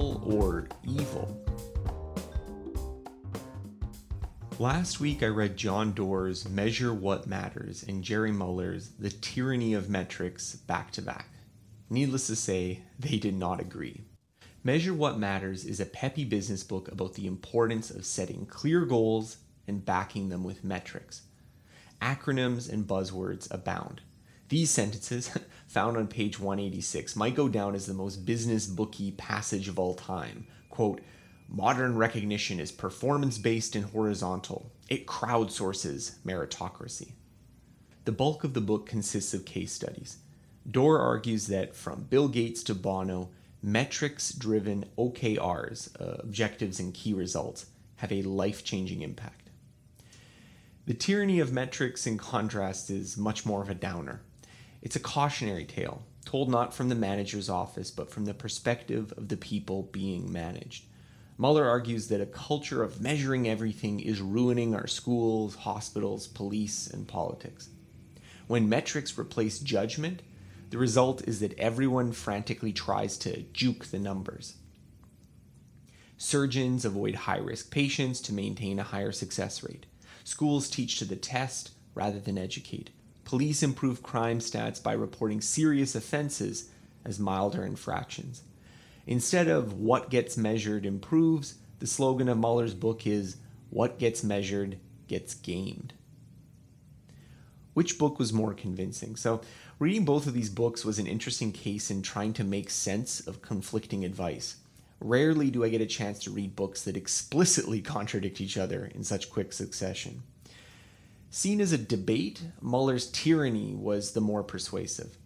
or evil? Last week I read John Doerr's Measure What Matters and Jerry Muller's The Tyranny of Metrics back to back. Needless to say, they did not agree. Measure What Matters is a peppy business book about the importance of setting clear goals and backing them with metrics. Acronyms and buzzwords abound. These sentences, found on page 186, might go down as the most business booky passage of all time. Quote, Modern recognition is performance based and horizontal. It crowdsources meritocracy. The bulk of the book consists of case studies. Doerr argues that from Bill Gates to Bono, metrics driven OKRs, uh, objectives and key results, have a life changing impact. The tyranny of metrics, in contrast, is much more of a downer. It's a cautionary tale, told not from the manager's office, but from the perspective of the people being managed. Muller argues that a culture of measuring everything is ruining our schools, hospitals, police, and politics. When metrics replace judgment, the result is that everyone frantically tries to juke the numbers. Surgeons avoid high risk patients to maintain a higher success rate. Schools teach to the test rather than educate. Police improve crime stats by reporting serious offenses as milder infractions. Instead of what gets measured improves, the slogan of Muller's book is what gets measured gets gamed. Which book was more convincing? So, reading both of these books was an interesting case in trying to make sense of conflicting advice. Rarely do I get a chance to read books that explicitly contradict each other in such quick succession. Seen as a debate, Muller's tyranny was the more persuasive.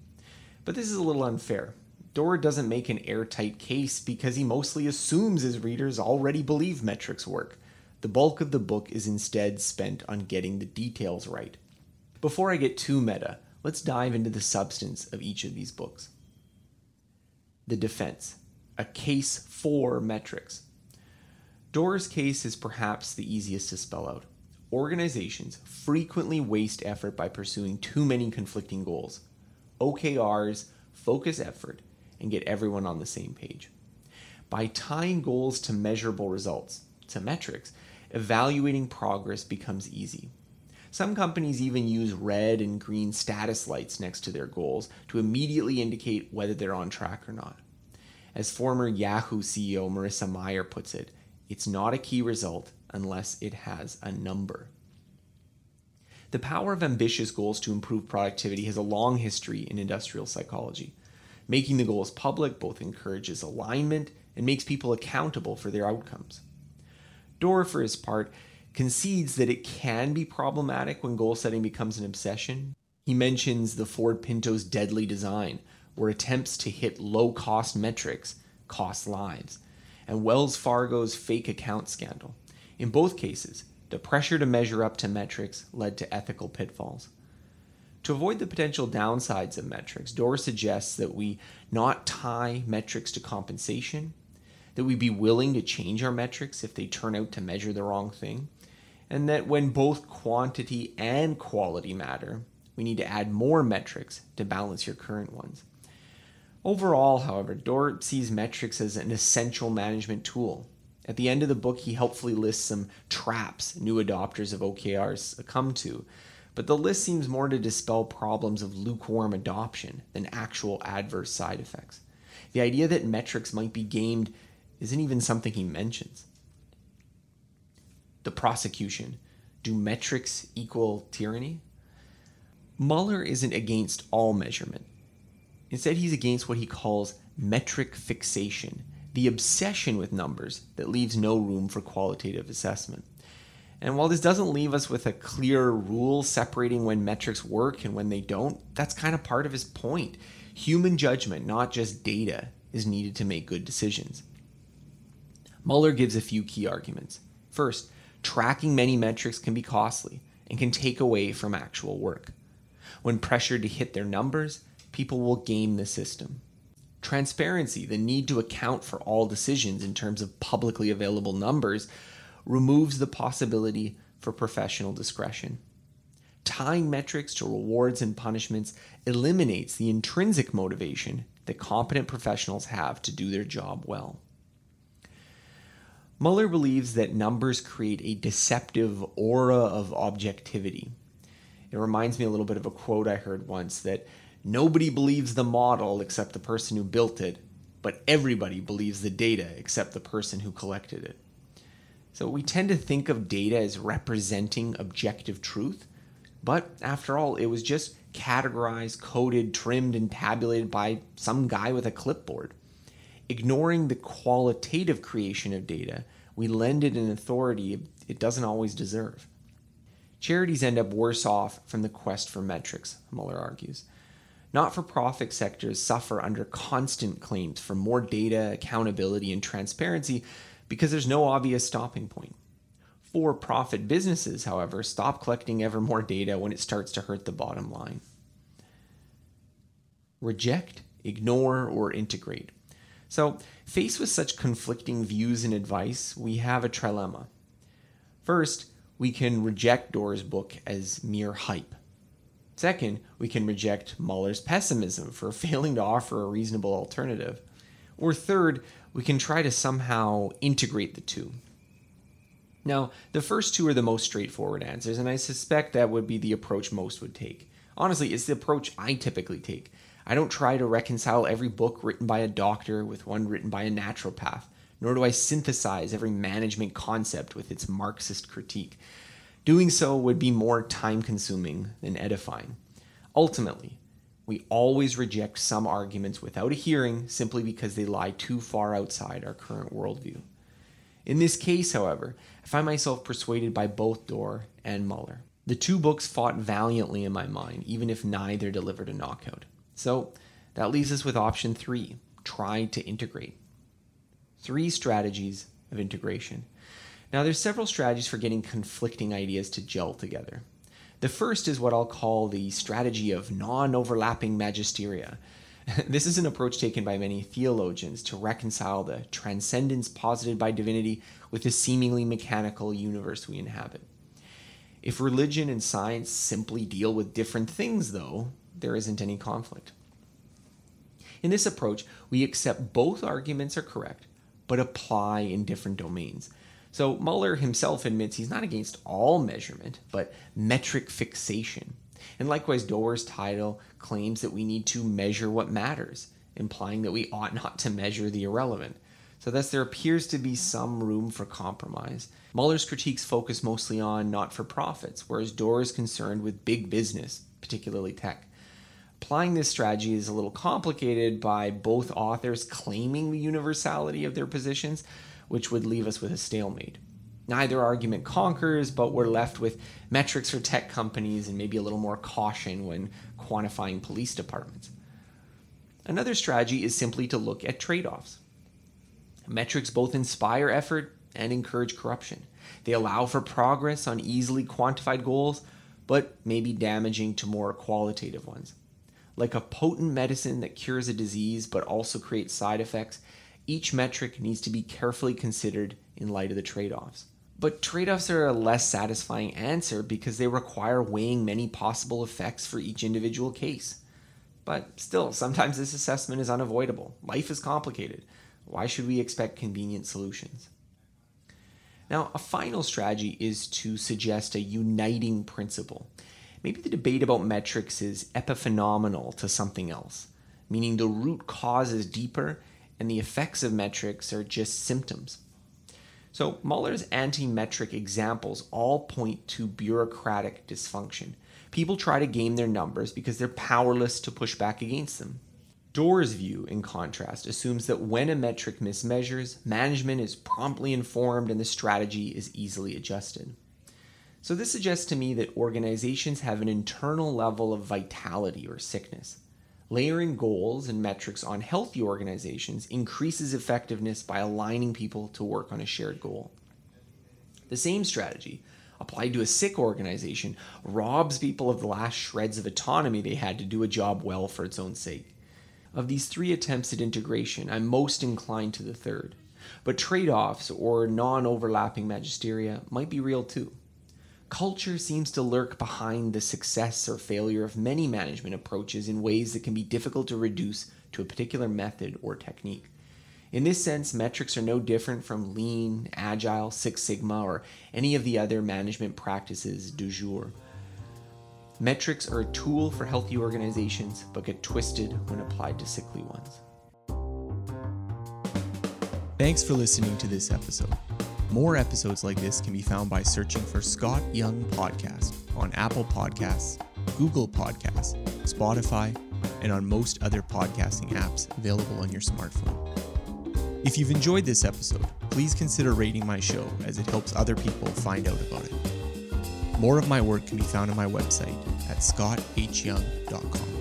But this is a little unfair. Doerr doesn't make an airtight case because he mostly assumes his readers already believe metrics work. The bulk of the book is instead spent on getting the details right. Before I get too meta, let's dive into the substance of each of these books. The Defense, a case for metrics. Doerr's case is perhaps the easiest to spell out. Organizations frequently waste effort by pursuing too many conflicting goals. OKRs focus effort and get everyone on the same page. By tying goals to measurable results, to metrics, evaluating progress becomes easy. Some companies even use red and green status lights next to their goals to immediately indicate whether they're on track or not. As former Yahoo CEO Marissa Mayer puts it, it's not a key result unless it has a number. The power of ambitious goals to improve productivity has a long history in industrial psychology. Making the goals public both encourages alignment and makes people accountable for their outcomes. Doerr, for his part, concedes that it can be problematic when goal setting becomes an obsession. He mentions the Ford Pinto's deadly design, where attempts to hit low cost metrics cost lives, and Wells Fargo's fake account scandal. In both cases, the pressure to measure up to metrics led to ethical pitfalls. To avoid the potential downsides of metrics, Doerr suggests that we not tie metrics to compensation, that we be willing to change our metrics if they turn out to measure the wrong thing, and that when both quantity and quality matter, we need to add more metrics to balance your current ones. Overall, however, Doerr sees metrics as an essential management tool. At the end of the book, he helpfully lists some traps new adopters of OKRs succumb to, but the list seems more to dispel problems of lukewarm adoption than actual adverse side effects. The idea that metrics might be gamed isn't even something he mentions. The prosecution. Do metrics equal tyranny? Muller isn't against all measurement. Instead, he's against what he calls metric fixation, the obsession with numbers that leaves no room for qualitative assessment. And while this doesn't leave us with a clear rule separating when metrics work and when they don't, that's kind of part of his point. Human judgment, not just data, is needed to make good decisions. Muller gives a few key arguments. First, tracking many metrics can be costly and can take away from actual work. When pressured to hit their numbers, people will game the system. Transparency, the need to account for all decisions in terms of publicly available numbers, removes the possibility for professional discretion. Tying metrics to rewards and punishments eliminates the intrinsic motivation that competent professionals have to do their job well. Muller believes that numbers create a deceptive aura of objectivity. It reminds me a little bit of a quote I heard once that nobody believes the model except the person who built it, but everybody believes the data except the person who collected it. So we tend to think of data as representing objective truth, but after all, it was just categorized, coded, trimmed, and tabulated by some guy with a clipboard. Ignoring the qualitative creation of data, we lend it an authority it doesn't always deserve. Charities end up worse off from the quest for metrics, Muller argues. Not for profit sectors suffer under constant claims for more data, accountability, and transparency because there's no obvious stopping point. For profit businesses, however, stop collecting ever more data when it starts to hurt the bottom line. Reject, ignore, or integrate. So, faced with such conflicting views and advice, we have a trilemma. First, we can reject Doerr's book as mere hype. Second, we can reject Muller's pessimism for failing to offer a reasonable alternative. Or third, we can try to somehow integrate the two. Now, the first two are the most straightforward answers, and I suspect that would be the approach most would take. Honestly, it's the approach I typically take. I don't try to reconcile every book written by a doctor with one written by a naturopath, nor do I synthesize every management concept with its Marxist critique. Doing so would be more time consuming than edifying. Ultimately, we always reject some arguments without a hearing simply because they lie too far outside our current worldview. In this case, however, I find myself persuaded by both Doerr and Muller. The two books fought valiantly in my mind, even if neither delivered a knockout. So that leaves us with option three try to integrate. Three strategies of integration. Now, there's several strategies for getting conflicting ideas to gel together. The first is what I'll call the strategy of non overlapping magisteria. this is an approach taken by many theologians to reconcile the transcendence posited by divinity with the seemingly mechanical universe we inhabit. If religion and science simply deal with different things, though, there isn't any conflict. In this approach, we accept both arguments are correct, but apply in different domains. So Muller himself admits he's not against all measurement, but metric fixation. And likewise, Doerr's title claims that we need to measure what matters, implying that we ought not to measure the irrelevant. So, thus, there appears to be some room for compromise. Muller's critiques focus mostly on not for profits, whereas Doerr is concerned with big business, particularly tech. Applying this strategy is a little complicated by both authors claiming the universality of their positions, which would leave us with a stalemate. Neither argument conquers, but we're left with metrics for tech companies and maybe a little more caution when quantifying police departments. Another strategy is simply to look at trade offs. Metrics both inspire effort and encourage corruption. They allow for progress on easily quantified goals, but may be damaging to more qualitative ones. Like a potent medicine that cures a disease but also creates side effects, each metric needs to be carefully considered in light of the trade offs. But trade offs are a less satisfying answer because they require weighing many possible effects for each individual case. But still, sometimes this assessment is unavoidable. Life is complicated. Why should we expect convenient solutions? Now, a final strategy is to suggest a uniting principle. Maybe the debate about metrics is epiphenomenal to something else, meaning the root cause is deeper and the effects of metrics are just symptoms. So, Muller's anti metric examples all point to bureaucratic dysfunction. People try to game their numbers because they're powerless to push back against them. Doerr's view, in contrast, assumes that when a metric mismeasures, management is promptly informed and the strategy is easily adjusted. So, this suggests to me that organizations have an internal level of vitality or sickness. Layering goals and metrics on healthy organizations increases effectiveness by aligning people to work on a shared goal. The same strategy, applied to a sick organization, robs people of the last shreds of autonomy they had to do a job well for its own sake. Of these three attempts at integration, I'm most inclined to the third. But trade offs or non overlapping magisteria might be real too. Culture seems to lurk behind the success or failure of many management approaches in ways that can be difficult to reduce to a particular method or technique. In this sense, metrics are no different from Lean, Agile, Six Sigma, or any of the other management practices du jour. Metrics are a tool for healthy organizations, but get twisted when applied to sickly ones. Thanks for listening to this episode. More episodes like this can be found by searching for Scott Young Podcast on Apple Podcasts, Google Podcasts, Spotify, and on most other podcasting apps available on your smartphone. If you've enjoyed this episode, please consider rating my show as it helps other people find out about it. More of my work can be found on my website at scottHyoung.com.